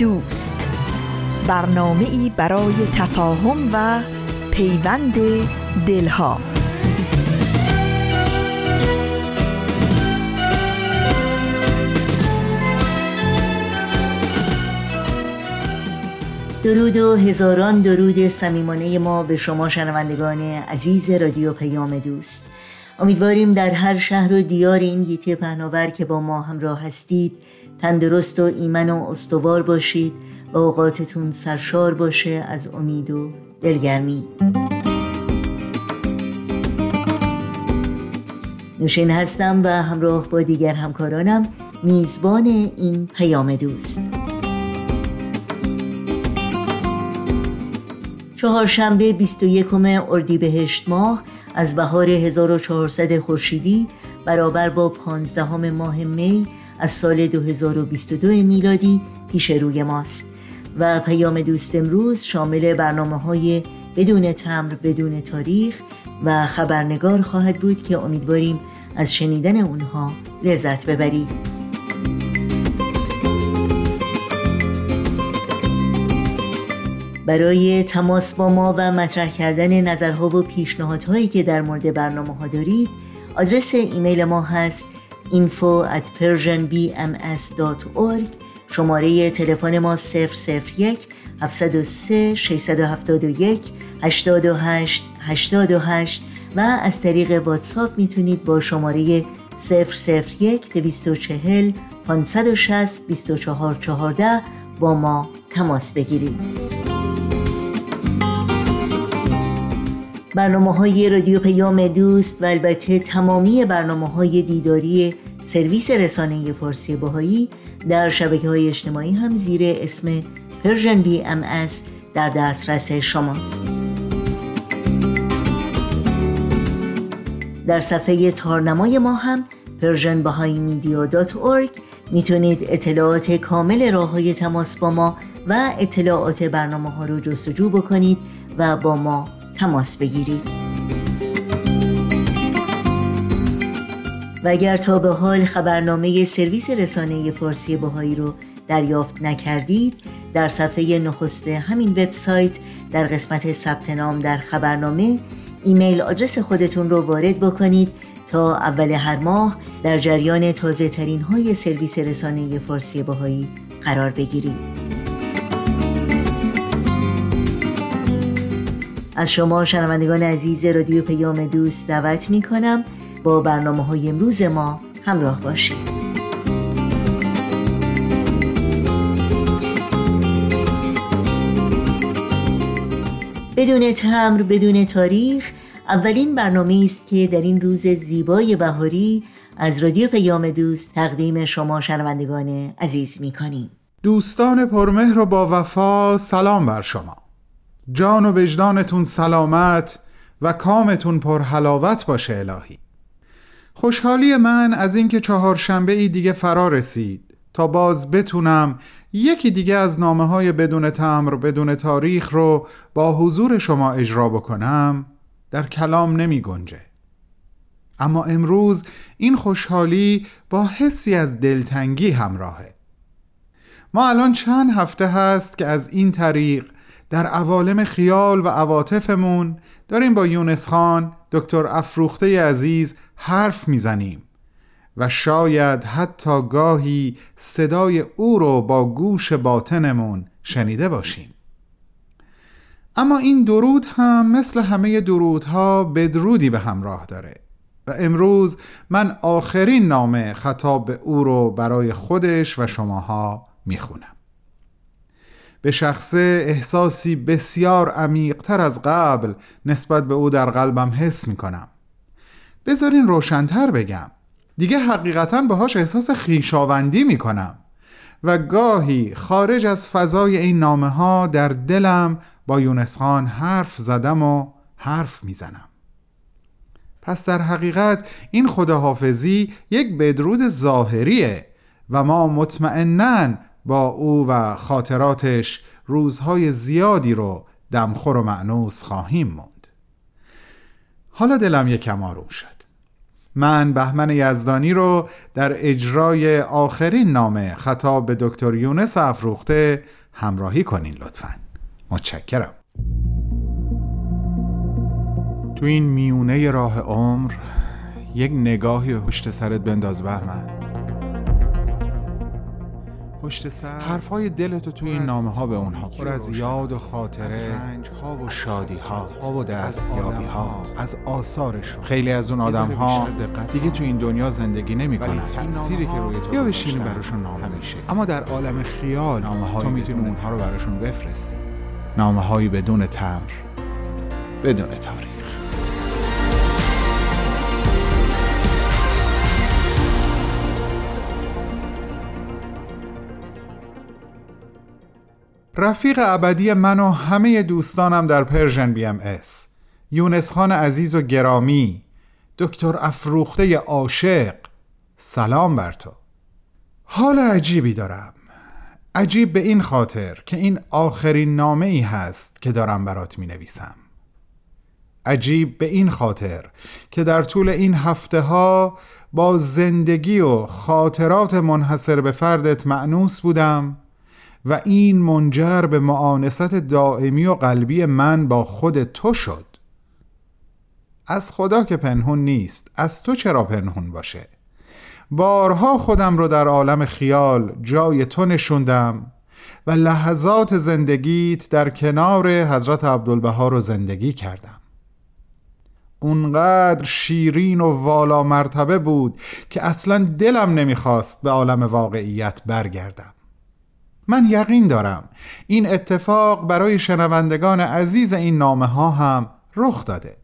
دوست. برنامه ای برای تفاهم و پیوند دلها. درود و هزاران درود صمیمانه ما به شما شنوندگان عزیز رادیو پیام دوست. امیدواریم در هر شهر و دیار این گیتی پهناور که با ما همراه هستید تندرست و ایمن و استوار باشید و اوقاتتون سرشار باشه از امید و دلگرمی. نوشین هستم و همراه با دیگر همکارانم میزبان این پیام دوست. چهارشنبه 21 اردیبهشت ماه از بهار 1400 خورشیدی برابر با 15 ماه می از سال 2022 میلادی پیش روی ماست و پیام دوست امروز شامل برنامه های بدون تمر بدون تاریخ و خبرنگار خواهد بود که امیدواریم از شنیدن اونها لذت ببرید. برای تماس با ما و مطرح کردن نظرها و پیشنهادهایی که در مورد برنامه ها دارید آدرس ایمیل ما هست info at persianbms.org شماره تلفن ما 001 703 671 828 828 و از طریق واتساپ می‌تونید با شماره 001 240 560 2414 با ما تماس بگیرید. برنامه های رادیو پیام دوست و البته تمامی برنامه های دیداری سرویس رسانه فارسی بهایی در شبکه های اجتماعی هم زیر اسم Persian BMS در دسترس شماست. در صفحه تارنمای ما هم Persian می‌تونید اطلاعات کامل راه های تماس با ما و اطلاعات برنامه ها رو جستجو بکنید و با ما تماس بگیرید. و اگر تا به حال خبرنامه سرویس رسانه فارسی باهایی رو دریافت نکردید در صفحه نخست همین وبسایت در قسمت ثبت نام در خبرنامه ایمیل آدرس خودتون رو وارد بکنید تا اول هر ماه در جریان تازه ترین های سرویس رسانه فارسی باهایی قرار بگیرید. از شما شنوندگان عزیز رادیو پیام دوست دعوت می کنم با برنامه های امروز ما همراه باشید. بدون تمر بدون تاریخ اولین برنامه است که در این روز زیبای بهاری از رادیو پیام دوست تقدیم شما شنوندگان عزیز می کنیم دوستان پرمهر و با وفا سلام بر شما. جان و وجدانتون سلامت و کامتون پر حلاوت باشه الهی. خوشحالی من از اینکه چهارشنبه ای دیگه فرا رسید تا باز بتونم یکی دیگه از نامه های بدون تمر بدون تاریخ رو با حضور شما اجرا بکنم در کلام نمی گنجه. اما امروز این خوشحالی با حسی از دلتنگی همراهه. ما الان چند هفته هست که از این طریق در عوالم خیال و عواطفمون داریم با یونس خان دکتر افروخته عزیز حرف می‌زنیم و شاید حتی گاهی صدای او رو با گوش باطنمون شنیده باشیم. اما این درود هم مثل همه درودها بدرودی به همراه داره و امروز من آخرین نامه خطاب به او رو برای خودش و شماها می‌خونم. به شخصه احساسی بسیار عمیقتر از قبل نسبت به او در قلبم حس می کنم بذارین روشنتر بگم. دیگه حقیقتا باهاش احساس خیشاوندی می‌کنم و گاهی خارج از فضای این نامه ها در دلم با یونس خان حرف زدم و حرف می‌زنم. پس در حقیقت این خداحافظی یک بدرود ظاهریه و ما مطمئنا با او و خاطراتش روزهای زیادی رو دمخور و معنوس خواهیم موند. حالا دلم یکم آروم شد. من بهمن یزدانی رو در اجرای آخرین نامه خطاب به دکتر یونس افروخته همراهی کنین لطفا. متشکرم. تو این میونه راه عمر یک نگاهی پشت سرت بنداز بهمن. پشت سر. حرفای دلتو توی این نامه ها به اونها پر از یاد و خاطره رنج ها و شادی. ها و دستیابی ها از آثارشون. خیلی از اون آدم ها دیگه تو این دنیا زندگی نمی‌کنن. تأثیری که روی تو یا بشینی براشون نامه میشه اما در عالم خیال نامه تو می‌تونی اونها رو براشون بفرستی نامه هایی بدون تمر بدون تاریخ. رفیق ابدی من و همه دوستانم در Persian BMS یونس خان عزیز و گرامی. دکتر افروخته عاشق. سلام بر تو. حال عجیبی دارم. عجیب به این خاطر که این آخرین نامه ای هست که دارم برات می نویسم عجیب به این خاطر که در طول این هفته ها با زندگی و خاطرات منحصر به فردت مأنوس بودم و این منجر به معانست دائمی و قلبی من با خود تو شد. از خدا که پنهون نیست از تو چرا پنهون باشه؟ بارها خودم رو در عالم خیال جای تو نشوندم و لحظات زندگیت در کنار حضرت عبدالبها رو زندگی کردم. اونقدر شیرین و والا مرتبه بود که اصلا دلم نمی‌خواست به عالم واقعیت برگردم. من یقین دارم. این اتفاق برای شنوندگان عزیز این نامه ها هم رخ داده.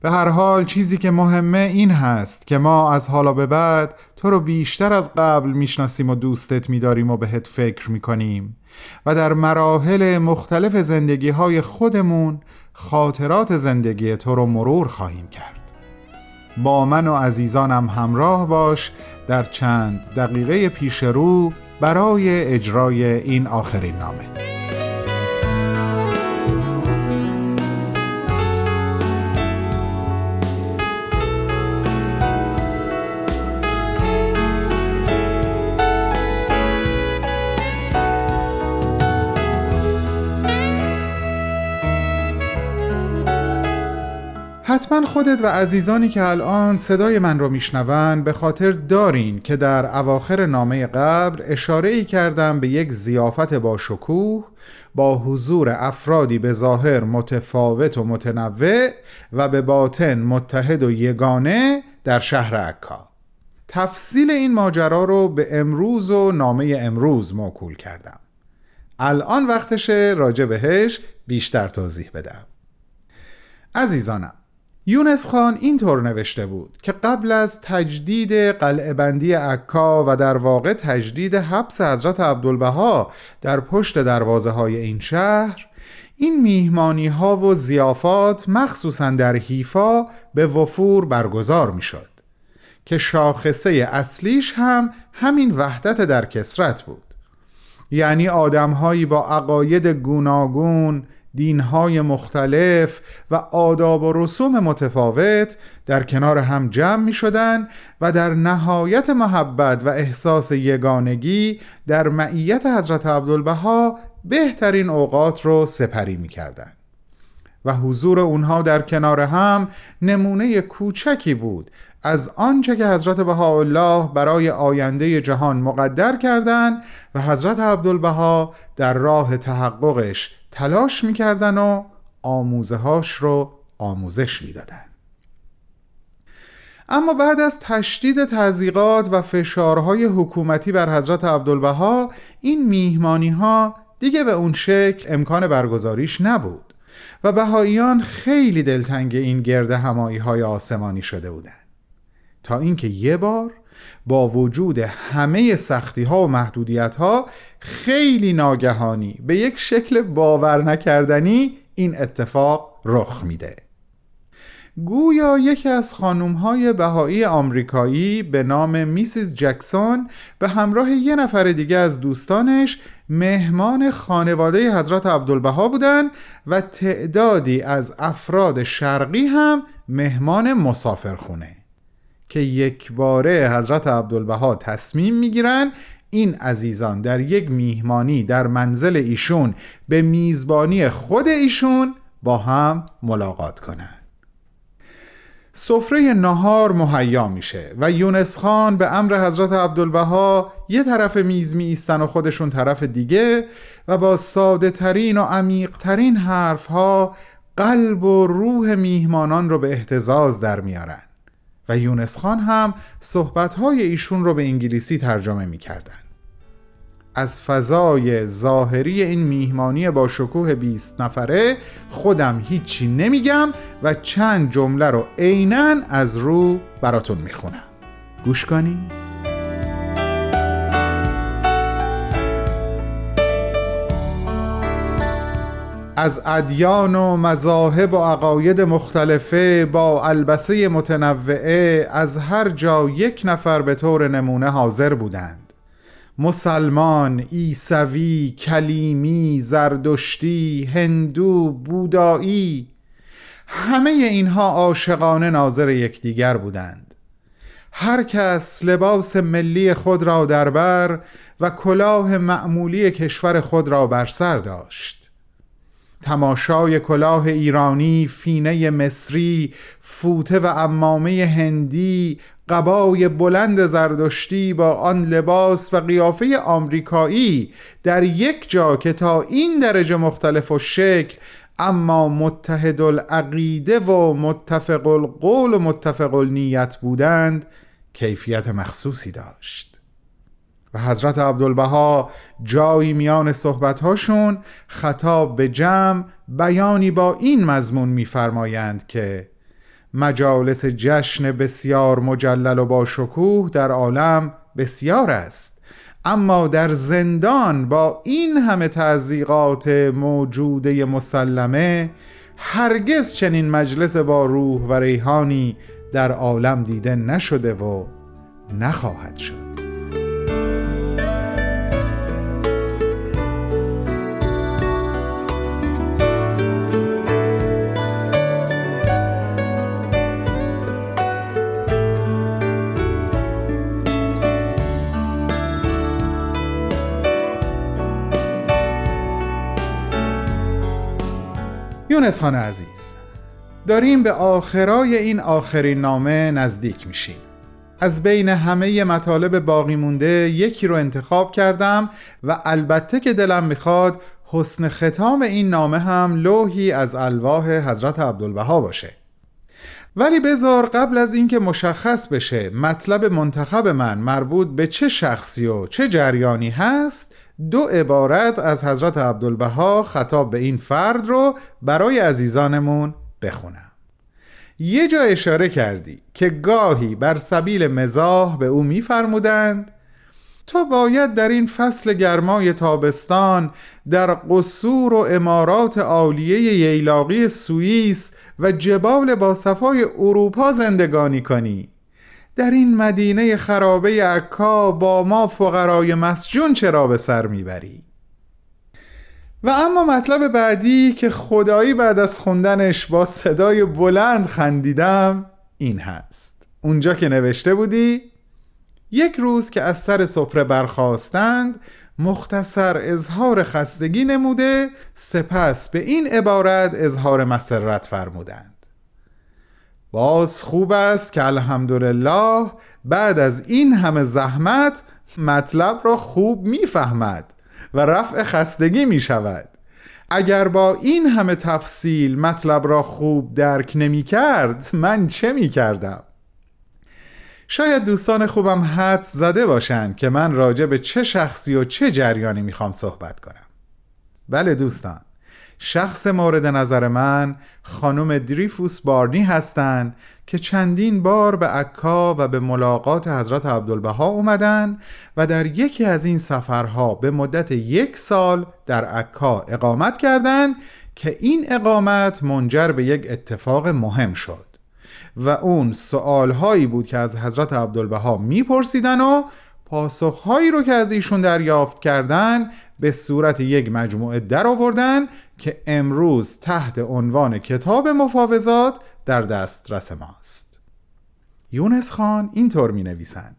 به هر حال چیزی که مهمه این هست که ما از حالا به بعد تو رو بیشتر از قبل می‌شناسیم و دوستت میداریم و بهت فکر می‌کنیم و در مراحل مختلف زندگی های خودمون خاطرات زندگی تو رو مرور خواهیم کرد. با من و عزیزانم همراه باش در چند دقیقه پیش رو برای اجرای این آخرین نامه. حتما خودت و عزیزانی که الان صدای من رو میشنون به خاطر دارین که در اواخر نامه قبل اشاره ای کردم به یک زیافت با شکوه با حضور افرادی به ظاهر متفاوت و متنوع و به باطن متحد و یگانه در شهر عکا. تفصیل این ماجرا رو به امروز و نامه امروز موکول کردم. الان وقتشه راجع بهش بیشتر توضیح بدم. عزیزانم یونس خان اینطور نوشته بود که قبل از تجدید قلعه بندی عکا و در واقع تجدید حبس حضرت عبدالبها در پشت دروازه های این شهر این میهمانی ها و زیافات مخصوصا در حیفا به وفور برگزار می شد که شاخصه اصلیش هم همین وحدت در کسرت بود. یعنی آدمهایی با عقاید گوناگون دینهای مختلف و آداب و رسوم متفاوت در کنار هم جمع می شدن و در نهایت محبت و احساس یگانگی در معیت حضرت عبدالبها بهترین اوقات رو سپری می کردن. و حضور اونها در کنار هم نمونه کوچکی بود از آنچه که حضرت بهاءالله برای آینده جهان مقدر کردند و حضرت عبدالبها در راه تحققش تلاش می‌کردن و آموزه هاش رو آموزش می‌دادن. اما بعد از تشدید تزیقات و فشارهای حکومتی بر حضرت عبدالبها این میهمانی ها دیگه به اون شکل امکان برگزاریش نبود و بهاییان خیلی دلتنگ این گرد همایی های آسمانی شده بودند. تا اینکه یه بار با وجود همه سختی ها و محدودیت ها خیلی ناگهانی به یک شکل باور نکردنی این اتفاق رخ میده. گویا یکی از خانوم های بهایی آمریکایی به نام میسیز جکسون به همراه یه نفر دیگه از دوستانش مهمان خانواده حضرت عبدالبها بودن و تعدادی از افراد شرقی هم مهمان مسافرخونه. که یک باره حضرت عبدالبها تصمیم می‌گیرن این عزیزان در یک میهمانی در منزل ایشون به میزبانی خود ایشون با هم ملاقات کنند سفره نهار مهیا میشه و یونس خان به امر حضرت عبدالبها یه طرف میز می ایستن و خودشون طرف دیگه و با ساده ترین و عمیق ترین حرف ها قلب و روح میهمانان رو به احتزاز در میارن. و یونس خان هم صحبت های ایشون رو به انگلیسی ترجمه می‌کردن. از فضای ظاهری این میهمانی با شکوه 20 نفره خودم هیچی نمیگم و چند جمله رو عینا از رو براتون می‌خونم. گوش کنیم. از ادیان و مذاهب و عقاید مختلفه با البسه متنوعه از هر جا یک نفر به طور نمونه حاضر بودند. مسلمان، عیسوی، کلیمی، زردشتی، هندو، بودایی همه اینها عاشقانه ناظر یکدیگر بودند. هر کس لباس ملی خود را در بر و کلاه معمولی کشور خود را بر سر داشت. تماشای کلاه ایرانی، فینه مصری، فوته و امامه هندی، قبای بلند زردشتی با آن لباس و قیافه آمریکایی در یک جا که تا این درجه مختلف و شکل اما متحد العقیده و متفق القول و متفق النیت بودند کیفیت مخصوصی داشت. و حضرت عبدالبها جایی میان صحبتهاشون خطاب به جمع بیانی با این مضمون میفرمایند که مجالس جشن بسیار مجلل و با شکوه در عالم بسیار است اما در زندان با این همه تعذیقات موجوده مسلمه هرگز چنین مجلس با روح و ریحانی در عالم دیده نشده و نخواهد شد. یونس خان عزیز داریم به آخرای این آخرین نامه نزدیک میشیم. از بین همه مطالب باقی مونده یکی رو انتخاب کردم و البته که دلم می‌خواد حسن ختام این نامه هم لوحی از الواح حضرت عبدالبها باشه. ولی بذار قبل از اینکه مشخص بشه مطلب منتخب من مربوط به چه شخصی و چه جریانی هست دو عبارت از حضرت عبدالبها خطاب به این فرد رو برای عزیزانمون بخونم. یه جا اشاره کردی که گاهی بر سبیل مزاح به او میفرمودند تو باید در این فصل گرمای تابستان در قصور و امارات عالیه ییلاقی سوئیس و جبال با صفای اروپا زندگانی کنی. در این مدینه خرابه عکا با ما فقرای مسجون چرا به سر می‌بری؟ و اما مطلب بعدی که خدایی بعد از خوندنش با صدای بلند خندیدم این هست اونجا که نوشته بودی یک روز که از سر سفره برخواستند مختصر اظهار خستگی نموده سپس به این عبارت اظهار مسرت فرمودند باز خوب است که الحمدلله بعد از این همه زحمت مطلب را خوب می‌فهمد و رفع خستگی می شود اگر با این همه تفصیل مطلب را خوب درک نمی کرد من چه می کردم؟ شاید دوستان خوبم حد زده باشند که من راجع به چه شخصی و چه جریانی می‌خوام صحبت کنم. بله دوستان. شخص مورد نظر من خانم دریفوس بارنی هستند که چندین بار به عکا و به ملاقات حضرت عبدالبها اومدن و در یکی از این سفرها به مدت یک سال در عکا اقامت کردند که این اقامت منجر به یک اتفاق مهم شد و اون سوالهایی بود که از حضرت عبدالبها میپرسیدن و پاسخهایی رو که از ایشون دریافت کردن به صورت یک مجموعه در آوردن که امروز تحت عنوان کتاب مفاوضات در دسترس ماست. یونس خان اینطور می نویسن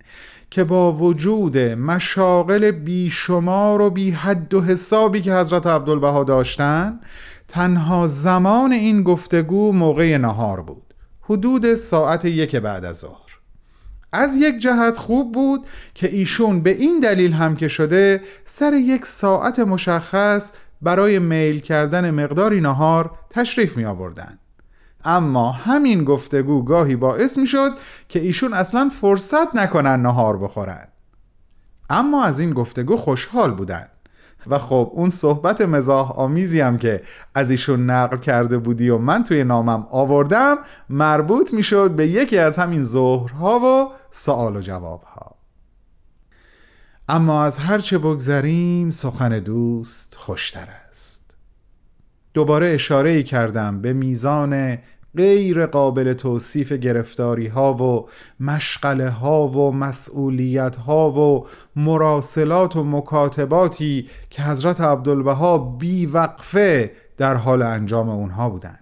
که با وجود مشاغل بیشمار و بی حد و حسابی که حضرت عبدالبها داشتن تنها زمان این گفتگو موقع نهار بود حدود ساعت یک بعد از ظهر. از یک جهت خوب بود که ایشون به این دلیل هم که شده سر یک ساعت مشخص برای میل کردن مقداری نهار تشریف می آوردن. اما همین گفتگو گاهی باعث می شد که ایشون اصلا فرصت نکنن نهار بخورن. اما از این گفتگو خوشحال بودن. و خب اون صحبت مزاح آمیزی هم که از ایشون نقل کرده بودی و من توی نامم آوردم مربوط می‌شد به یکی از همین ظهرها و سوال و جوابها. اما از هرچه بگذریم سخن دوست خوشتر است. دوباره اشاره کردم به میزان غیر قابل توصیف گرفتاری ها و مشغله ها و مسئولیت ها و مراسلات و مکاتباتی که حضرت عبدالبها بیوقفه در حال انجام اونها بودند.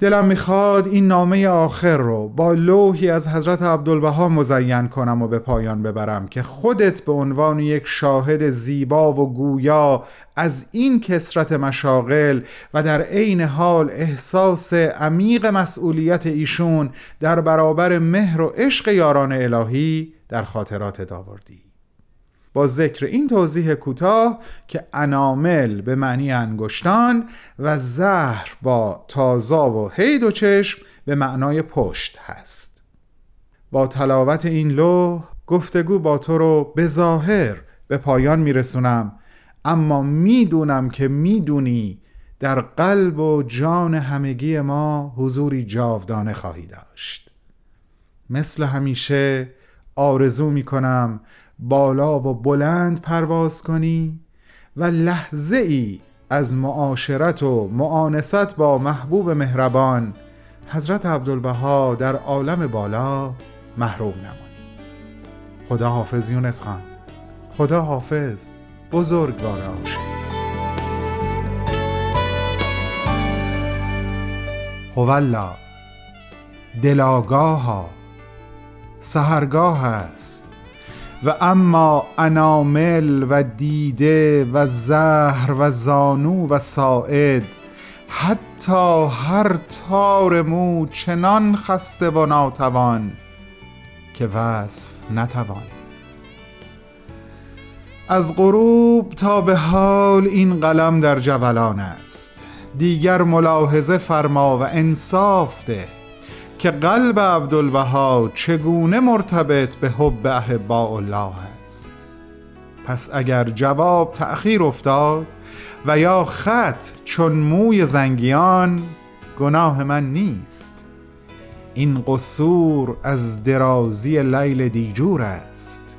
دلم می‌خواد این نامه آخر رو با لوحی از حضرت عبدالبها مزین کنم و به پایان ببرم که خودت به عنوان یک شاهد زیبا و گویا از این کسرت مشاغل و در عین حال احساس عمیق مسئولیت ایشون در برابر مهر و عشق یاران الهی در خاطرات آوردی با ذکر این توضیح کوتاه که انامل به معنی انگشتان و زهر با تازا و هید و چشم به معنای پشت هست. با تلاوت این لوح گفتگو با تو رو به ظاهر به پایان میرسونم اما می‌دونم که می‌دونی در قلب و جان همگی ما حضوری جاودانه خواهی داشت. مثل همیشه آرزو می‌کنم بالا و بلند پرواز کنی و لحظه ای از معاشرت و معانست با محبوب مهربان حضرت عبدالبها در عالم بالا محروم نمانی. خدا حافظ یونس خان. خدا حافظ بزرگوار عاشق. هولا دلاگاه ها سهرگاه است. و اما انامل و دیده و زهر و زانو و ساعد حتی هر تار مو چنان خسته و ناتوان که وصف نتوان. از غروب تا به حال این قلم در جولان است. دیگر ملاحظه فرما و انصاف ده. که قلب عبدالبها چگونه مرتبط به حب احباء الله است. پس اگر جواب تأخیر افتاد و یا خط چون موی زنگیان گناه من نیست. این قصور از درازی لیل دیجور است.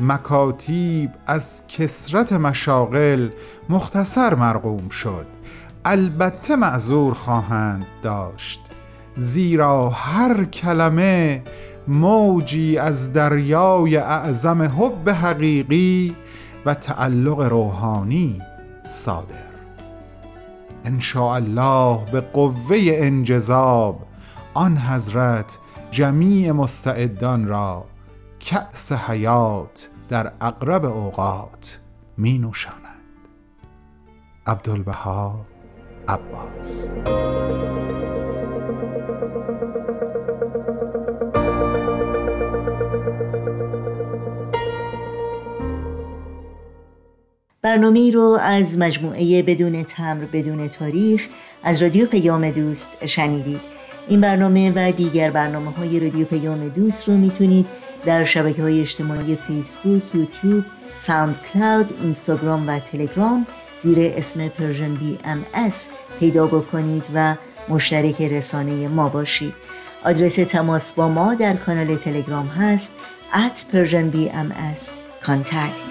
مکاتیب از کسرت مشاغل مختصر مرقوم شد. البته معذور خواهند داشت. زیرا هر کلمه موجی از دریای اعظم حب حقیقی و تعلق روحانی صادر. ان الله به قوه انجذاب آن حضرت جمیع مستعدان را کأس حیات در اقرب اوقات می نوشاند. عبدالبها عباس. برنامه رو از مجموعه بدون تمبر بدون تاریخ از رادیو پیام دوست شنیدید. این برنامه و دیگر برنامه های رادیو پیام دوست رو می‌تونید در شبکه های اجتماعی فیسبوک، یوتیوب، SoundCloud، اینستاگرام و تلگرام زیر اسم Persian BMS پیدا بکنید و مشترک رسانه ما باشید. آدرس تماس با ما در کانال تلگرام هست at Persian BMS contact.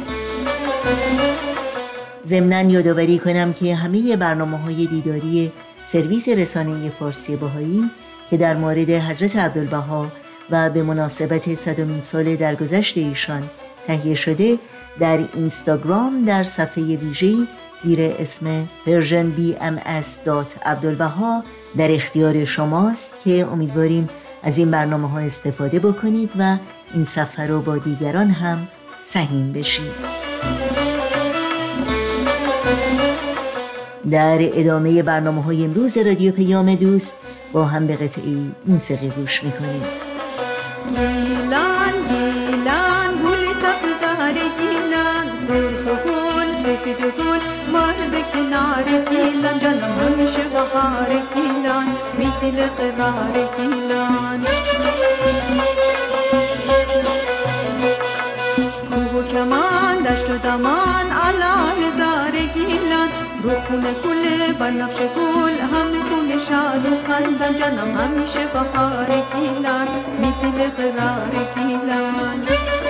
ضمنا یادآوری کنم که همه برنامه های دیداری سرویس رسانه فارسی باهایی که در مورد حضرت عبدالبها و به مناسبت صدمین سال درگذشت ایشان تهیه شده در اینستاگرام در صفحه ویژه‌ای زیر اسم Persian BMS.عبدالبها در اختیار شماست که امیدواریم از این برنامه ها استفاده بکنید و این سفر رو با دیگران هم سهیم بشید. در ادامه برنامه های امروز رادیو پیام دوست با هم به قطعی موسیقی گوش می‌کنیم. گیلان گیلان گل سبز زهر گیلان سرخ گل سفید مرز کنار گیلان جانم همیشه بهار گیلان بی دل قرار گیلان کوب و کمان دشت و دمان علال زار گیلان رو خونه کله بنفش گل همه گونه شاد و خندان جانم همیشه بهار گیلان می دل قرار گیلان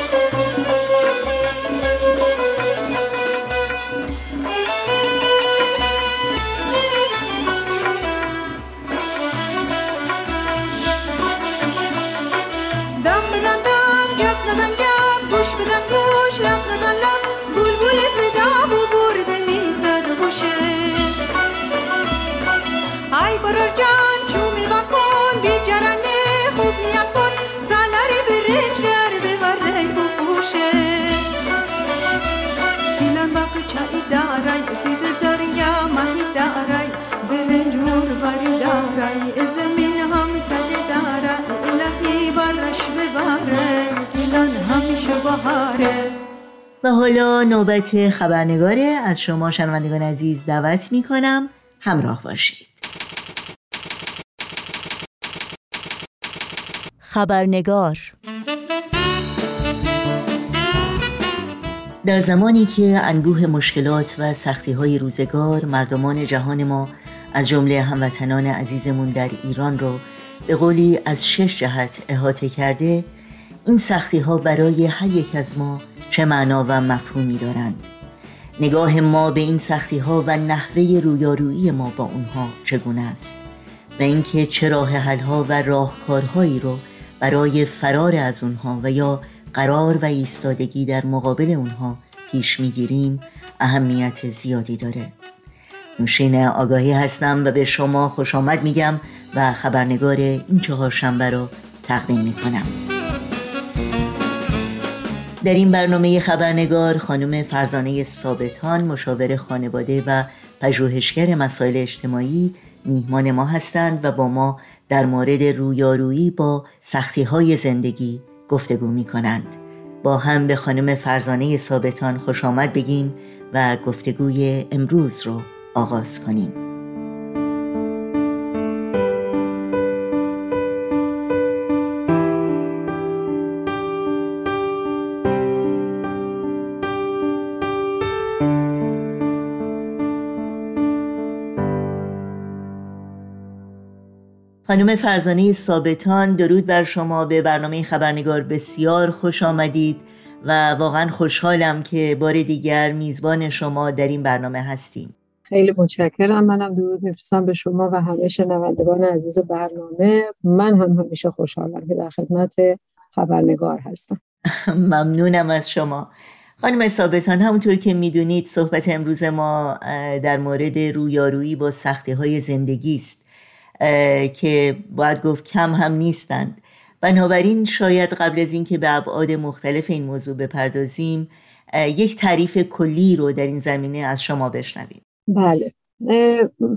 چومی بکن بی جرنه خوب نیا کن. سالاری برنج در ببرده خوشه گیلان باق چای دارای زیر دریا ماهی دارای. برنج مرواری دارای زمین هم سده دارای. الهی برش بباره گیلان همیشه بهاره. و حالا نوبت خبرنگاره از شما شنوندگان عزیز دعوت می کنم همراه باشید. خبرنگار. در زمانی که انبوه مشکلات و سختی های روزگار مردمان جهان ما از جمله هموطنان عزیزمون در ایران رو به قولی از شش جهت احاطه کرده این سختی ها برای هر یک از ما چه معنا و مفهومی دارند؟ نگاه ما به این سختی ها و نحوه رویارویی ما با اونها چگونه است؟ و اینکه چه راه حل ها و راهکارهایی رو برای فرار از اونها و یا قرار و ایستادگی در مقابل اونها پیش می‌گیریم اهمیت زیادی داره. نوشین آگاهی هستم و به شما خوش آمد میگم و خبرنگار این چهار شنبه رو تقدیم می‌کنم. در این برنامه خبرنگار خانم فرزانه ثابتان مشاور خانواده و پژوهشگر مسائل اجتماعی میهمان ما هستند و با ما در مورد رویارویی با سختی های زندگی گفتگو می کنند. با هم به خانم فرزانه ثابتان خوش آمد بگیم و گفتگوی امروز رو آغاز کنیم. خانم فرزانه ثابتان درود بر شما. به برنامه خبرنگار بسیار خوش آمدید و واقعا خوشحالم که بار دیگر میزبان شما در این برنامه هستیم. خیلی متشکرم. منم درود میفرستم به شما و همه شنوندگان عزیز برنامه. من هم همیشه خوشحالم که در خدمت خبرنگار هستم. ممنونم از شما. خانم ثابتان همونطور که می‌دونید صحبت امروز ما در مورد رویارویی با سختی های زندگی است. که باید گفت کم هم نیستند. بنابراین شاید قبل از اینکه به ابعاد مختلف این موضوع بپردازیم یک تعریف کلی رو در این زمینه از شما بشنویم. بله.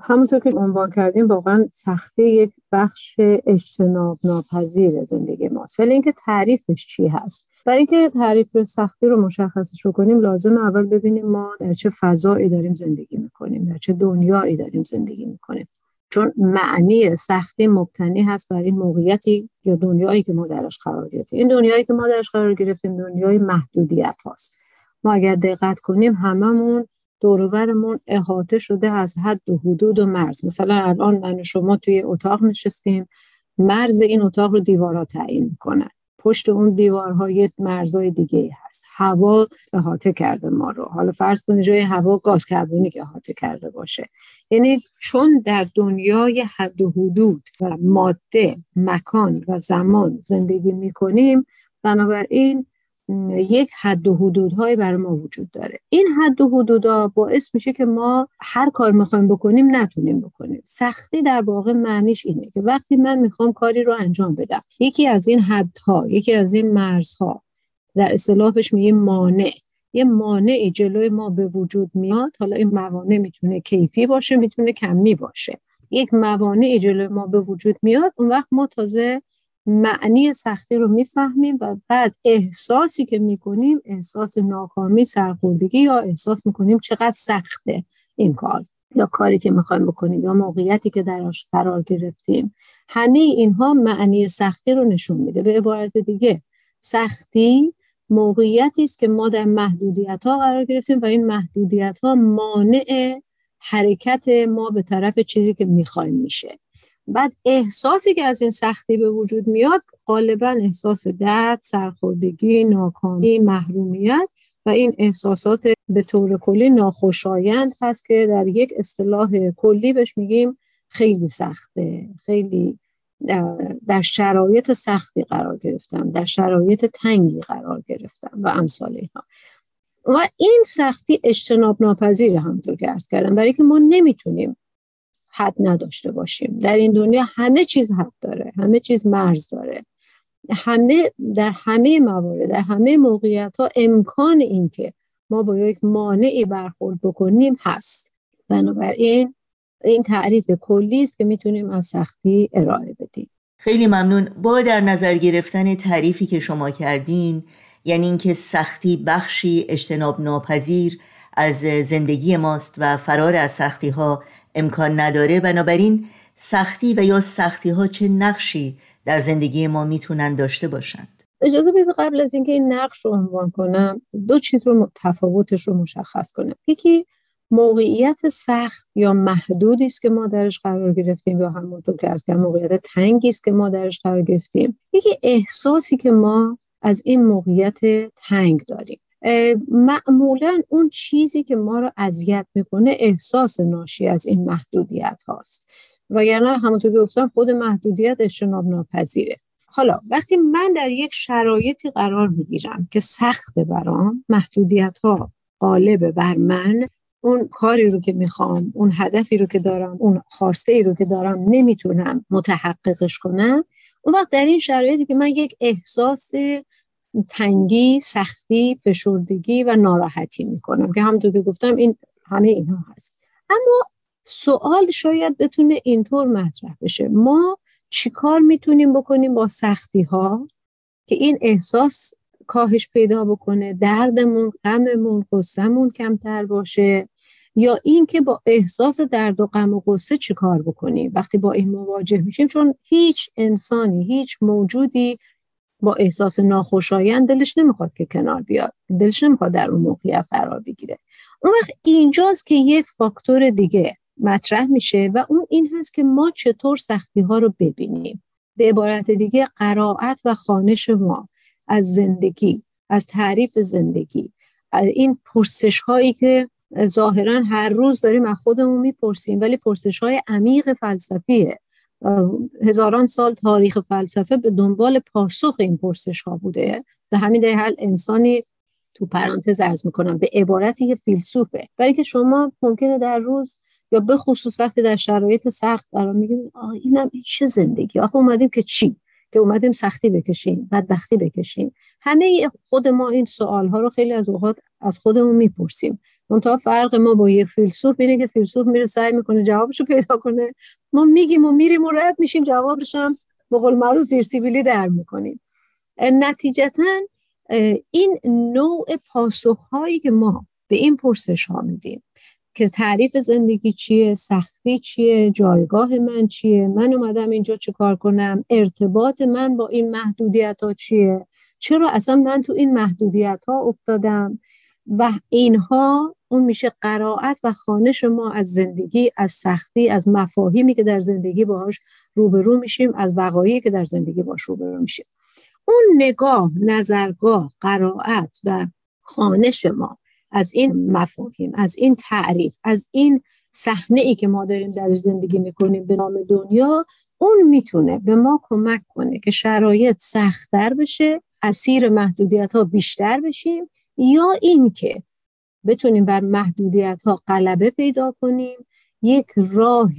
همونطور که عنوان کردیم واقعا سختی یک بخش اجتناب ناپذیر زندگی ماست. ولی اینکه تعریفش چی هست. برای اینکه تعریف سختی رو مشخصش کنیم لازم اول ببینیم ما در چه فضایی داریم زندگی می‌کنیم در چه دنیایی داریم زندگی می‌کنیم. چون معنی سختی مبتنی هست بر این موقعیتی یا دنیایی که ما درش قرار گرفتیم. این دنیایی که ما درش قرار گرفتیم دنیای محدودیت هاست. ما اگر دقت کنیم هممون دورورمون احاطه شده از حد و حدود و مرز. مثلا الان من شما توی اتاق نشستیم مرز این اتاق رو دیوارها تعیین می‌کنن. پشت اون دیوارها یه مرزای دیگه هست. هوا احاطه کرده ما رو. حالا فرض کنید جای هوا گاز کربونیک احاطه کرده باشه. یعنی چون در دنیای حد و حدود و ماده مکان و زمان زندگی می‌کنیم بنابراین یک حد و حدودهایی برای ما وجود داره. این حد و حدودها باعث میشه که ما هر کار می‌خوایم بکنیم نتونیم بکنیم. سختی در واقع معنیش اینه که وقتی من می‌خوام کاری رو انجام بدم یکی از این حدها یکی از این مرزها در اصطلاحش میگه مانع. یه مانعی جلوی ما به وجود میاد حالا این موانع می‌تونه کیفی باشه می‌تونه کمی باشه. یک موانعی جلوی ما به وجود میاد اون وقت ما تازه معنی سختی رو می‌فهمیم و بعد احساسی که می‌کنیم احساس ناکامی سرخوردگی یا احساس می‌کنیم چقدر سخته این کار یا کاری که می‌خوایم بکنیم یا موقعیتی که درش قرار گرفتیم. همه اینها معنی سختی رو نشون میده. به عبارت دیگه سختی موقعیتی است که ما در محدودیت ها قرار گرفتیم و این محدودیت ها مانع حرکت ما به طرف چیزی که می‌خوایم میشه. بعد احساسی که از این سختی به وجود میاد غالبا احساس درد، سرخوردگی، ناکامی، محرومیت و این احساسات به طور کلی ناخوشایند هست که در یک اصطلاح کلی بهش میگیم خیلی سخته. خیلی در شرایط سختی قرار گرفتم در شرایط تنگی قرار گرفتم و امثال اینها. و این سختی اجتناب ناپذیر همطور که ارز کردم برای که ما نمی‌تونیم حد نداشته باشیم. در این دنیا همه چیز حد داره همه چیز مرز داره. همه در همه موارد در همه موقعیت ها امکان این که ما با یک مانعی برخورد بکنیم هست. بنابراین این تعریف کلی است که می‌تونیم از سختی ارائه بدیم. خیلی ممنون. با در نظر گرفتن تعریفی که شما کردین یعنی اینکه سختی بخشی اجتناب ناپذیر از زندگی ماست و فرار از سختی ها امکان نداره بنابراین سختی و یا سختی ها چه نقشی در زندگی ما می‌تونن داشته باشند؟ اجازه بده قبل از اینکه این نقش رو عنوان کنم دو چیز رو تفاوتش رو مشخص کنم. یکی موقعیت سخت یا محدودی است که ما درش قرار گرفتیم یا همونطور که از موقعیت تنگی است که ما درش قرار گرفتیم. یکی احساسی که ما از این موقعیت تنگ داریم. معمولا اون چیزی که ما رو اذیت می‌کنه احساس ناشی از این محدودیت هاست. و یعنی همونطور که گفتم خود محدودیت اجتناب ناپذیره. حالا وقتی من در یک شرایطی قرار می‌گیرم که سخت برام محدودیت ها غالب بر من اون کاری رو که می‌خوام اون هدفی رو که دارم اون خواسته ای رو که دارم نمی‌تونم متحققش کنم اون وقت در این شرایطی که من یک احساس تنگی، سختی، فشردگی و ناراحتی می‌کنم که همونطور که گفتم این همه اینها هست. اما سوال شاید بتونه اینطور مطرح بشه. ما چیکار می‌تونیم بکنیم با سختی ها که این احساس کاهش پیدا بکنه؟ دردمون غممون قصهمون کمتر باشه؟ یا اینکه با احساس درد و غم و قصه چیکار بکنیم؟ وقتی با این مواجه میشیم چون هیچ انسانی هیچ موجودی با احساس ناخوشایند دلش نمی‌خواد که کنار بیاد. دلش نمی‌خواد در اون موقعیت قرار بگیره. اون وقت اینجاست که یک فاکتور دیگه مطرح میشه و اون این هست که ما چطور سختی ها رو ببینیم. به عبارت دیگه قرائت و خانش ما از زندگی از تعریف زندگی از این پرسش هایی که ظاهرا هر روز داریم از خودمون می‌پرسیم ولی پرسش های عمیق فلسفیه. هزاران سال تاریخ فلسفه به دنبال پاسخ این پرسش ها بوده. به همین دلیل انسانی تو پرانتز ارز می‌کنم به عبارتی که فیلسوفه. برای که شما ممکنه در روز یا به خصوص وقتی در شرایط سخت قرار میگیم اینم چه زندگی؟ آخه اومدیم که چی؟ که اومدیم سختی بکشیم بدبختی بکشیم. همه خود ما این سوال ها رو خیلی از اوقات از خودمون می‌پرسیم. منتها فرق ما با یه فیلسوف اینه که فیلسوف میره سعی می‌کنه جوابشو پیدا کنه. ما میگیم و میریم و رد میشیم جوابش هم به قول معروف زیر سیبیلی در می‌کنیم. نتیجتا این نوع پاسخهایی که ما به این پرسش ها میدیم که تعریف زندگی چیه سختی چیه جایگاه من چیه من اومدم اینجا چه کار کنم ارتباط من با این محدودیت ها چیه چرا اصلا من تو این محدودیت ها افتادم؟ و اینها اون میشه قرائت و خانش ما از زندگی از سختی از مفاهیمی که در زندگی باهاش روبرو میشیم از وقایعی که در زندگی باش روبرو میشیم. اون نگاه نظرگاه قرائت و خانش ما از این مفاهیم از این تعریف از این صحنه ای که ما داریم در زندگی می‌کنیم به نام دنیا اون می‌تونه به ما کمک کنه که شرایط سختتر بشه اسیر محدودیت ها بیشتر بشیم یا اینکه بتونیم بر محدودیت ها غلبه پیدا کنیم یک راه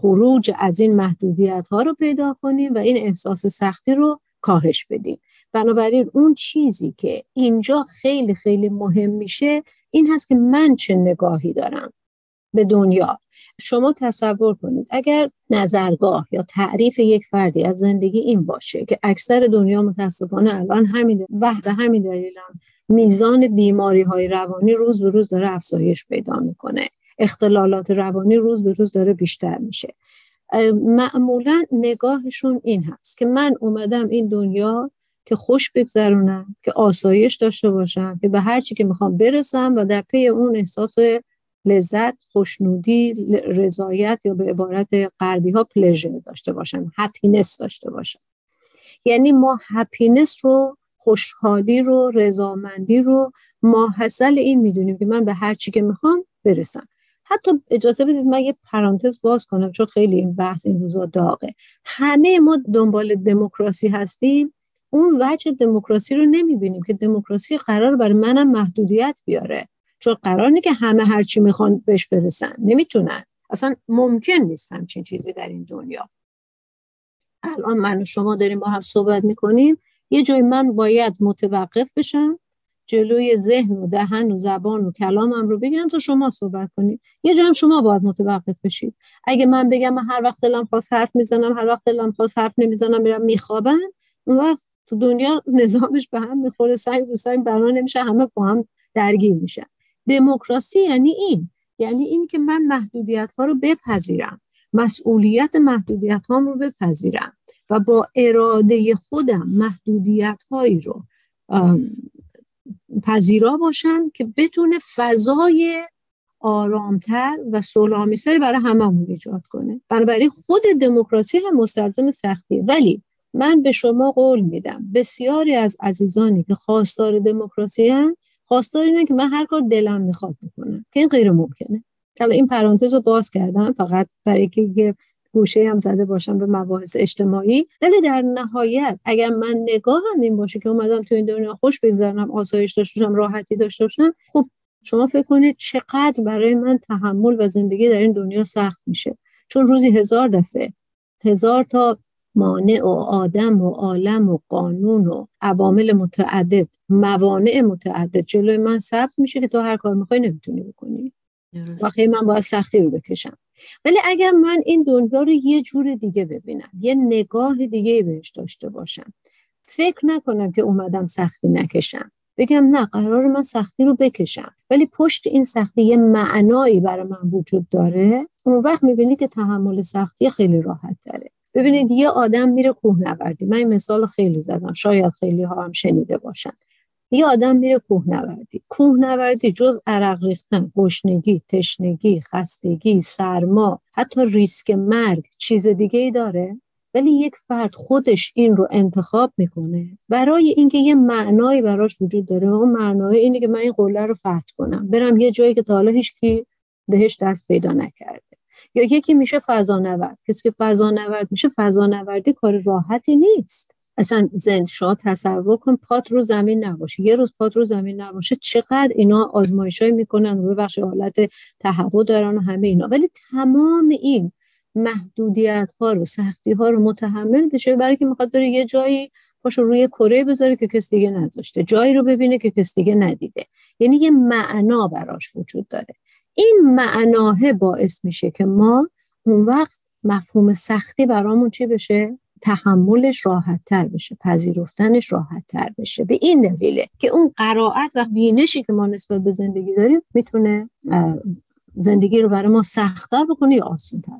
خروج از این محدودیت ها رو پیدا کنیم و این احساس سختی رو کاهش بدیم. بنابراین اون چیزی که اینجا خیلی خیلی مهم میشه این هست که من چه نگاهی دارم به دنیا. شما تصور کنید اگر نظرگاه یا تعریف یک فردی از زندگی این باشه که اکثر دنیا متاسفانه الان همین و به همین دلیل هم میزان بیماری های روانی روز به روز داره افزایش پیدا می‌کنه. اختلالات روانی روز به روز داره بیشتر میشه. معمولا نگاهشون این هست که من اومدم این دنیا که خوش بگذرونم که آسایش داشته باشم که به هر چی که می‌خوام برسم و در پی اون احساس لذت خوشنودی رضایت یا به عبارت غربی ها pleasure داشته باشم happiness داشته باشم. یعنی ما happiness رو خوشحالی رو رضامندی رو ماحصل این می‌دونیم که من به هر چی که می‌خوام برسم. حتی اجازه بدید من یه پرانتز باز کنم چون خیلی این بحث این روزا داغه. همه ما دنبال دموکراسی هستیم. اون وجه دموکراسی رو نمی‌بینیم که دموکراسی قرار برای منم محدودیت بیاره. چون قرار نیست که همه هرچی می‌خوان بهش برسن. نمی‌تونن. اصلا ممکن نیست همچین چیزی در این دنیا. الان من و شما داریم با هم صحبت می‌کنیم. یه جای من باید متوقف بشم جلوی ذهن و دهن و زبان و کلامم رو بگیرم تا شما صحبت کنید. یه جای شما باید متوقف بشید. اگه من بگم من هر وقت دلم خواست حرف می‌زنم هر وقت دلم خواست حرف نمی‌زنم میرم میخوابم اون وقت تو دنیا نظامش به هم می‌خوره سنگ رو سنگ بنا نمیشه همه با هم درگیر میشن. دموکراسی یعنی این. یعنی این که من محدودیت ها رو بپذیرم. مسئولیت محدودیت ها رو بپذیرم. و با اراده خودم محدودیت هایی رو پذیرا باشم که بتونه فضای آرامتر و سری برای هممون ایجاد کنه. بنابراین خود دموکراسی هم مستلزم سختیه. ولی من به شما قول میدم بسیاری از عزیزانی که خواستار دموکراسی هم خواستار اینه که من هر کار دلم می‌خواد بکنم که این غیر ممکنه. حالا این پرانتز رو باز کردم فقط برای که گوشه هم زده باشم به مباحث اجتماعی. ولی در نهایت اگر من نگاهم این باشه که اومدم تو این دنیا خوش بگذرنم آسایش داشته باشم راحتی داشته باشم خب شما فکر کنید چقدر برای من تحمل و زندگی در این دنیا سخت میشه. چون روزی هزار دفعه هزار تا مانع و آدم و عالم و قانون و عوامل متعدد موانع متعدد جلوی من ثبت میشه که تو هر کار می‌خوای نمی‌تونی بکنی. واقعی من باید سختی رو بکشم. ولی اگر من این دنیا رو یه جور دیگه ببینم یه نگاه دیگه بهش داشته باشم فکر نکنم که اومدم سختی نکشم. بگم نه قرار من سختی رو بکشم. ولی پشت این سختی یه معنایی برای من وجود داره. اون وقت می‌بینی که تحمل سختی خیلی راحت داره ببینید یه آدم میره کوهنوردی. من این مثال خیلی زدم. شاید خیلی ها هم شنیده باشن. یه آدم میره کوهنوردی. کوهنوردی جز عرق ریختن گشنگی تشنگی خستگی سرما حتی ریسک مرگ چیز دیگه ای داره. ولی یک فرد خودش این رو انتخاب می‌کنه. برای اینکه یه معنایی براش وجود داره و اون معنای اینه که من این قله رو فتح کنم. برم یه جایی که تا حالا هیچ کی بهش دست پیدا نکرده. یا یکی میشه فضانورد. کسی که فضانورد میشه فضانوردی کار راحتی نیست. اصلا زند شاه تصور کن پات رو زمین نباشه. یه روز پات رو زمین نباشه چقدر اینا آزمایشایی می‌کنن و بخش حالت تهوع دارن و همه اینا. ولی تمام این محدودیت ها رو سختی ها رو متحمل بشه برای که می‌خواد بره یه جایی پاشو روی کره بذاره که کس دیگه نذاشته. جایی رو ببینه که کس دیگه ندیده. یعنی یه معنا براش وجود داره. این معناه باعث میشه که ما اون وقت مفهوم سختی برامون چی بشه؟ تحملش راحت تر بشه پذیرفتنش راحت تر بشه به این دلیله که اون قرائت و بینشی که ما نسبت به زندگی داریم می‌تونه زندگی رو برای ما سختتر بکنه یا آسونتر.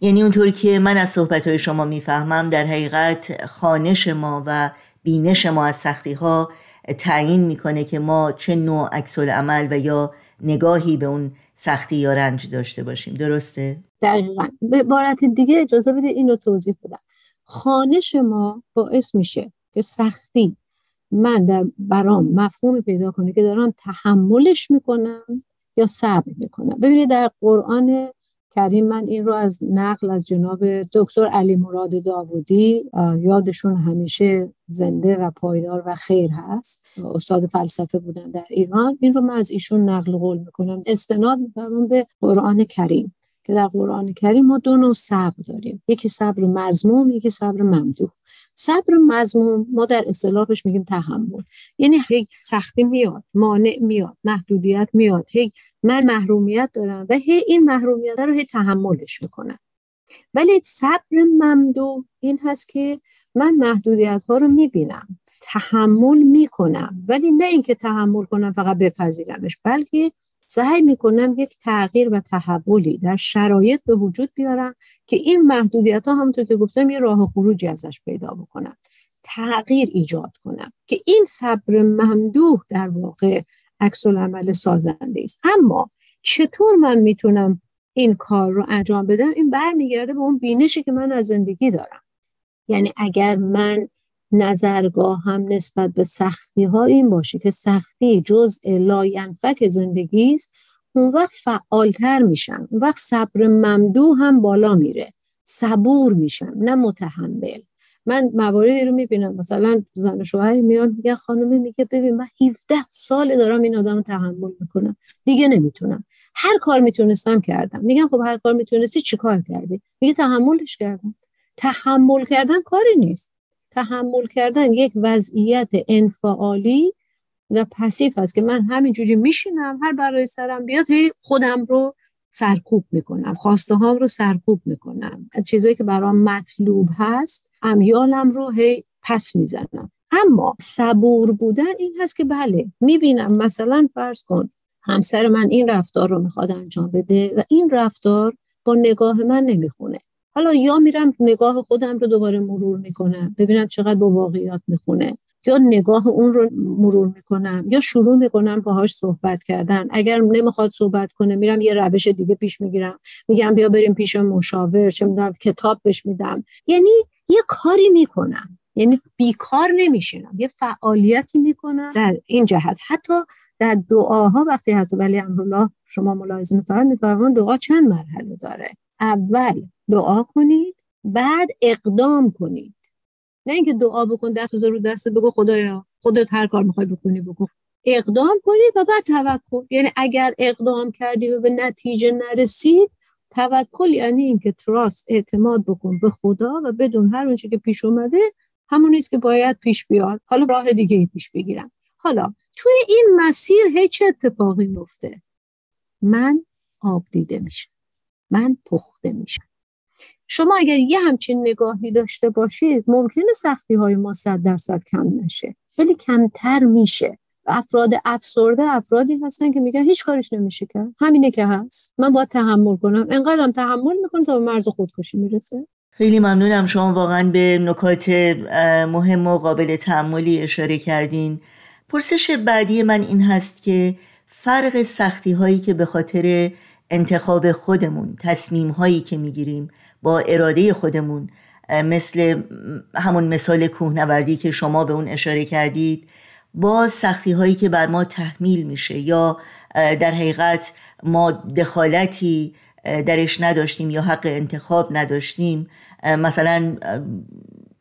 یعنی اونطوری که من از صحبت شما می‌فهمم در حقیقت خانش ما و بینش ما از سختی ها تعیین می‌کنه که ما چه نوع عکس عمل و یا نگاهی به اون سختی یا رنج داشته باشیم. درسته؟ دقیقا. به عبارت دیگه اجازه بده این رو توضیح بدم. خانش ما باعث میشه که سختی من در برام مفهومی پیدا کنه که دارم تحملش می‌کنم یا صبر می‌کنم. ببینید در قرآن کریم من این رو از نقل از جناب دکتر علی مراد داوودی یادشون همیشه زنده و پایدار و خیر هست. استاد فلسفه بودن در ایران. این رو من از ایشون نقل قول می‌کنم. استناد می‌کنم به قرآن کریم. که در قرآن کریم ما دو نوع صبر داریم. یکی صبر مزموم یکی صبر ممدوح. صبر مزموم ما در اصطلاحش میگیم تحمل. یعنی یک سختی میاد مانع میاد محدودیت میاد هی من محرومیت دارم و هی این محرومیت رو هی تحملش می‌کنم. ولی صبر ممدو این هست که من محدودیت ها رو می‌بینم تحمل می‌کنم. ولی نه اینکه تحمل کنم فقط بپذیرمش بلکه سعی می‌کنم یک تغییر و تحولی در شرایط به وجود بیارم که این محدودیت ها همونطور که گفتم یه راه خروجی ازش پیدا بکنم تغییر ایجاد کنم که این صبر ممدوح در واقع عکس عمل سازنده است. اما چطور من می‌تونم این کار رو انجام بدم؟ این برمیگرده به اون بینشی که من از زندگی دارم. یعنی اگر من نظرگاه هم نسبت به سختی ها این باشه که سختی جزء لاینفک زندگی است اون وقت فعالتر میشم اون وقت صبر ممدو هم بالا میره. صبور میشم نه متحمل. من مواردی رو می‌بینم. مثلا زن و شوهری میان میگه خانمی میگه ببین من 17 سال دارم این آدم تحمل می‌کنم. دیگه نمی‌تونم. هر کار می‌تونستم کردم. میگم خب هر کار می‌تونستی چیکار کردی؟ میگه تحملش کردم. تحمل کردن کاری نیست. تحمل کردن یک وضعیت انفعالی و پسیف هست که من همینجوری میشینم هر برای سرم بیاد هی خودم رو سرکوب می‌کنم خواسته هام رو سرکوب می‌کنم. چیزایی که برام مطلوب هست امیالم رو هی پس می‌زنم. اما صبور بودن این هست که بله می‌بینم مثلا فرض کن همسر من این رفتار رو می‌خواد انجام بده و این رفتار با نگاه من نمی‌خونه. حالا یا میرم نگاه خودم رو دوباره مرور می‌کنم ببینم چقدر با واقعیات می‌خونه. یا نگاه اون رو مرور می‌کنم یا شروع می‌کنم باهاش صحبت کردن. اگر نمی‌خواد صحبت کنه میرم یه روش دیگه پیش می‌گیرم. میگم بیا بریم پیش مشاور چه می‌دونم کتاب بهش میدم. یعنی یه کاری می‌کنم. یعنی بیکار نمیشینم. یه فعالیتی می‌کنم در این جهت. حتی در دعاها وقتی حضرت ولی امرالله شما ملاحظه میفرمایید دعا چند مرحله داره؟ اول دعا کنید بعد اقدام کنید. نه اینکه دعا بکن دست رو دست بگو خدایا خودت هر کار می‌خوای بکنی بکن. اقدام کنید و بعد توکل. یعنی اگر اقدام کردی و به نتیجه نرسید توکل یعنی اینکه تراست اعتماد بکن به خدا و بدون هر اونچه که پیش اومده همون نیست که باید پیش بیاد. حالا راه دیگه ای پیش بگیرم. حالا توی این مسیر هیچ اتفاقی میفته من آب دیده میشم. من پخته میشم. شما اگر یه همچین نگاهی داشته باشید ممکنه سختی های ما صد درصد کم نشه ولی کمتر میشه. افراد افسرده افرادی هستن که میگن هیچ کارش نمیشه کرد. همینه که هست. من باید تحمل کنم. انقدرم تحمل می‌کنم تا به مرز خودکشی می‌رسه. خیلی ممنونم شما واقعا به نکات مهم و قابل تحملی اشاره کردین. پرسش بعدی من این هست که فرق سختی هایی که به خاطر انتخاب خودمون تصمیم هایی که می‌گیریم با اراده خودمون مثل همون مثال کوهنوردی که شما به اون اشاره کردید با سختی هایی که بر ما تحمیل میشه یا در حقیقت ما دخالتی درش نداشتیم یا حق انتخاب نداشتیم مثلا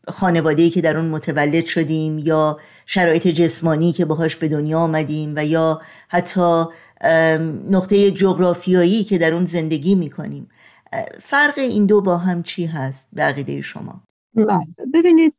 خانواده‌ای که در اون متولد شدیم یا شرایط جسمانی که باهاش به دنیا آمدیم و یا حتی نقطه جغرافیایی که در اون زندگی می‌کنیم. فرق این دو با هم چی هست به عقیده شما؟ بله. ببینید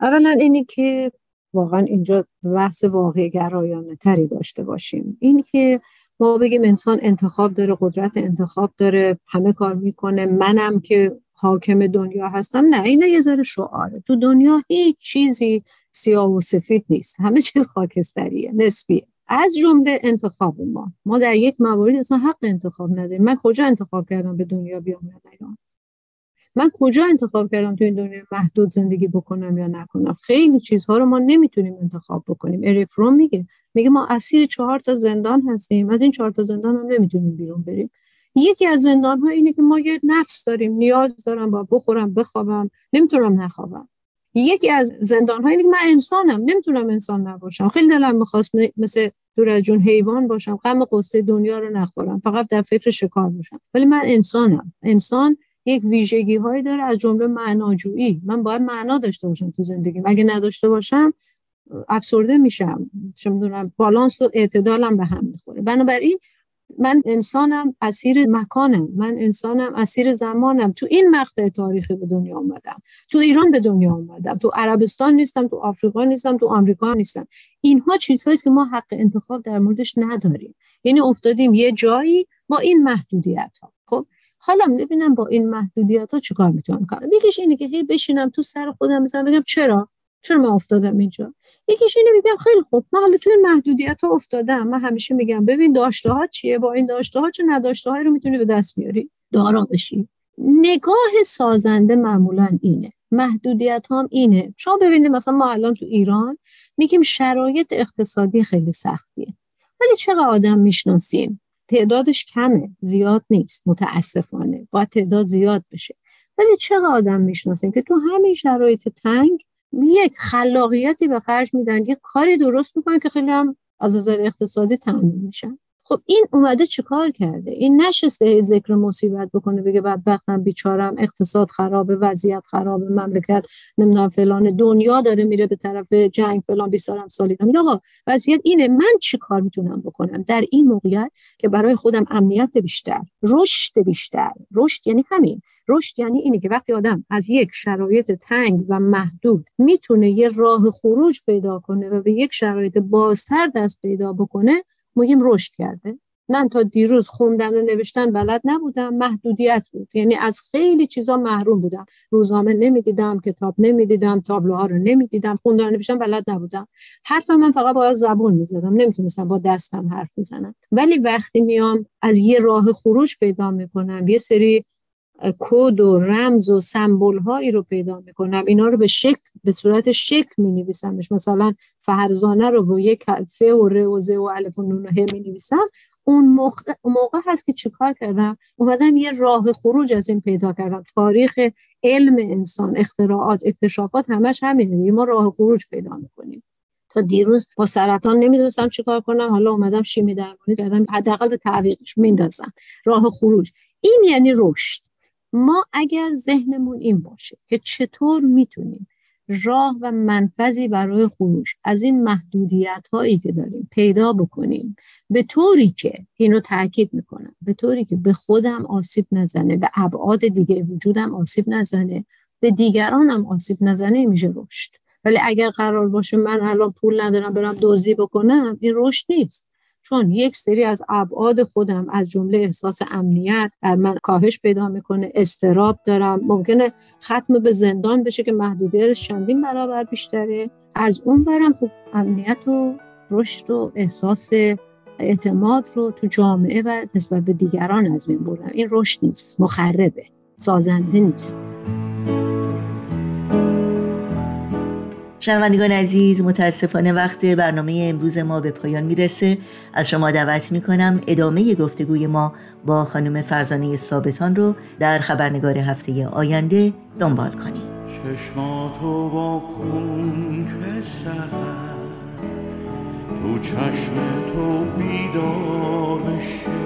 اولا اینی که واقعا اینجا بحث واقع گرایانه تری داشته باشیم. این که ما بگیم انسان انتخاب داره قدرت انتخاب داره همه کار می‌کنه منم که حاکم دنیا هستم نه این یه ذره شعاره. تو دنیا هیچ چیزی سیاه و سفید نیست. همه چیز خاکستریه نسبیه. از جمله انتخاب ما. ما در یک موارد اصلا حق انتخاب نداریم. من کجا انتخاب کردم به دنیا بیام یا من کجا انتخاب کردم تو این دنیا محدود زندگی بکنم یا نکنم؟ خیلی چیزها رو ما نمی‌تونیم انتخاب بکنیم. ارفرون میگه. میگه ما اسیر چهار تا زندان هستیم. از این چهار تا زندان هم نمی‌تونیم بیرون بریم. یکی از زندان ها اینه که ما یه نفس داریم. نیاز دارم با بخورم بخوابم. نمی‌تونم نخوابم. یکی از زندان که من انسانم نمی‌تونم انسان نباشم. خیلی دلم می‌خواست مثل دور جون حیوان باشم غم قصه دنیا رو نخورم فقط در فکر شکار باشم. ولی من انسانم. انسان یک ویژگی هایی داره از جمله معناجویی. من باید معنا داشته باشم تو زندگی اگه نداشته باشم افسرده میشم. چه می‌دونم بالانس و اعتدالم به هم می‌خوره. بنابراین من انسانم اسیر مکانم من انسانم اسیر زمانم. تو این مقطع تاریخی به دنیا آمدم. تو ایران به دنیا آمدم. تو عربستان نیستم تو آفریقا نیستم تو آمریکا نیستم. اینها چیزهایی که ما حق انتخاب در موردش نداریم. یعنی افتادیم یه جایی با این محدودیت ها خب حالا ببینم با این محدودیت ها چیکار می‌تونم کنم؟ یکیش اینه که هی بشینم تو سر خودم مثلا بگم چرا؟ چرا من افتادم اینجا؟ یکیش اینه میگم خیلی خوب. من حالا توی محدودیت ها افتادم. من همیشه میگم ببین داشته ها چیه؟ با این داشته ها چه نداشته رو می‌تونی به دست بیاری؟ دارا بشی. نگاه سازنده معمولا اینه. محدودیت هم اینه. شما ببینید مثلا ما الان تو ایران میگیم شرایط اقتصادی خیلی سختیه. ولی چقدر آدم می‌شناسیم؟ تعدادش کمه. زیاد نیست. متاسفانه. باید تعداد زیاد بشه. ولی چقدر آدم می‌شناسیم که تو همین شرایط تنگ یک خلاقیتی به خرج میدن یه کاری درست می‌کنن که خیلی هم از نظر اقتصادی تامین میشن. خب این اومده چیکار کرده؟ این نشسته ذکر مصیبت بکنه بگه بدبختم بیچارم اقتصاد خرابه وضعیت خرابه مملکت نمی‌دونم فلان دنیا داره میره به طرف جنگ فلان بیسارم سالی. میگه آقا وضعیت اینه من چی کار می‌تونم بکنم؟ در این موقعیت که برای خودم امنیت بیشتر رشد بیشتر. رشد یعنی همین. رشد یعنی اینه که وقتی آدم از یک شرایط تنگ و محدود می‌تونه یه راه خروج پیدا کنه و به یک شرایط بازتر دست پیدا بکنه میگیم رشد کرده. من تا دیروز خوندن و نوشتن بلد نبودم محدودیت بود. یعنی از خیلی چیزا محروم بودم. روزنامه نمی‌دیدم کتاب نمی‌دیدم تابلوها رو نمی‌دیدم خوندن و نوشتن بلد نبودم. حرف من فقط با زبون می‌زدم. نمی‌تونستم با دستم حرف بزنم. ولی وقتی میام از یه راه خروج پیدا می‌کنم یه سری کد و رمز و سمبل هایی رو پیدا می‌کنم. اینا رو به شکل به صورت شکل می نویسمش مثلا فرزانه رو با یک ف و ر و ز و الف و نون و ه می نویسم اون موقع هست که چیکار کردم؟ اومدم یه راه خروج از این پیدا کردم. تاریخ علم انسان اختراعات اکتشافات همش همینه. ما راه خروج پیدا می‌کنیم. تا دیروز با سرطان نمی‌دونستم چیکار کنم. حالا اومدم شیمی درمانی زدم حداقل به تعویقش میندازم. راه خروج. این یعنی رشد. ما اگر ذهنمون این باشه که چطور می‌تونیم راه و منفذی برای خروش از این محدودیت هایی که داریم پیدا بکنیم به طوری که اینو تاکید می‌کنم به طوری که به خودم آسیب نزنه به ابعاد دیگه وجودم آسیب نزنه به دیگرانم آسیب نزنه میشه رشد. ولی اگر قرار باشه من الان پول ندارم برم دزدی بکنم این رشد نیست. چون یک سری از ابعاد خودم از جمله احساس امنیت در من کاهش پیدا می‌کنه استراب دارم. ممکنه ختم به زندان بشه که محدودیت چندین برابر بیشتره. از اون برم خب امنیت و رشد و احساس اعتماد رو تو جامعه و نسبت به دیگران از بین بردم. این رشد نیست مخربه سازنده نیست. شنوندگان عزیز متاسفانه وقت برنامه امروز ما به پایان می‌رسه. از شما دعوت می‌کنم ادامه گفتگوی ما با خانم فرزانه ثابتان رو در خبرنگار هفته آینده دنبال کنید. چشماتو که تو چشم تو بیدار بشه.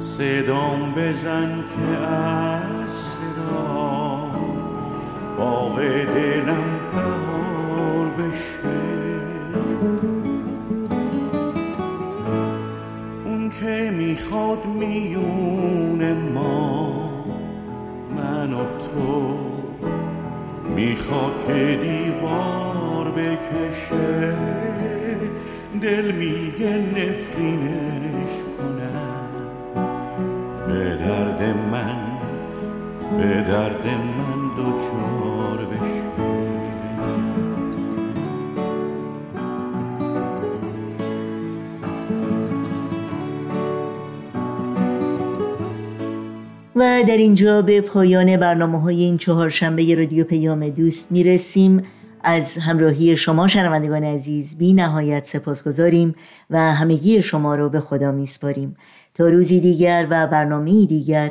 صدام بزن که از صدا باغ دلم بهار بشه. اون که می‌خواد میون ما من و تو. می‌خواد که دیوار بکشه. دل میگه نفرینش کنم. به درد من به درد من دوچار بشه و در اینجا به پایان برنامه های این چهارشنبه رادیو پیام دوست می‌رسیم. از همراهی شما شنوندگان عزیز بی نهایت سپاسگزاریم و همگی شما رو به خدا میسپاریم. تا روزی دیگر و برنامه دیگر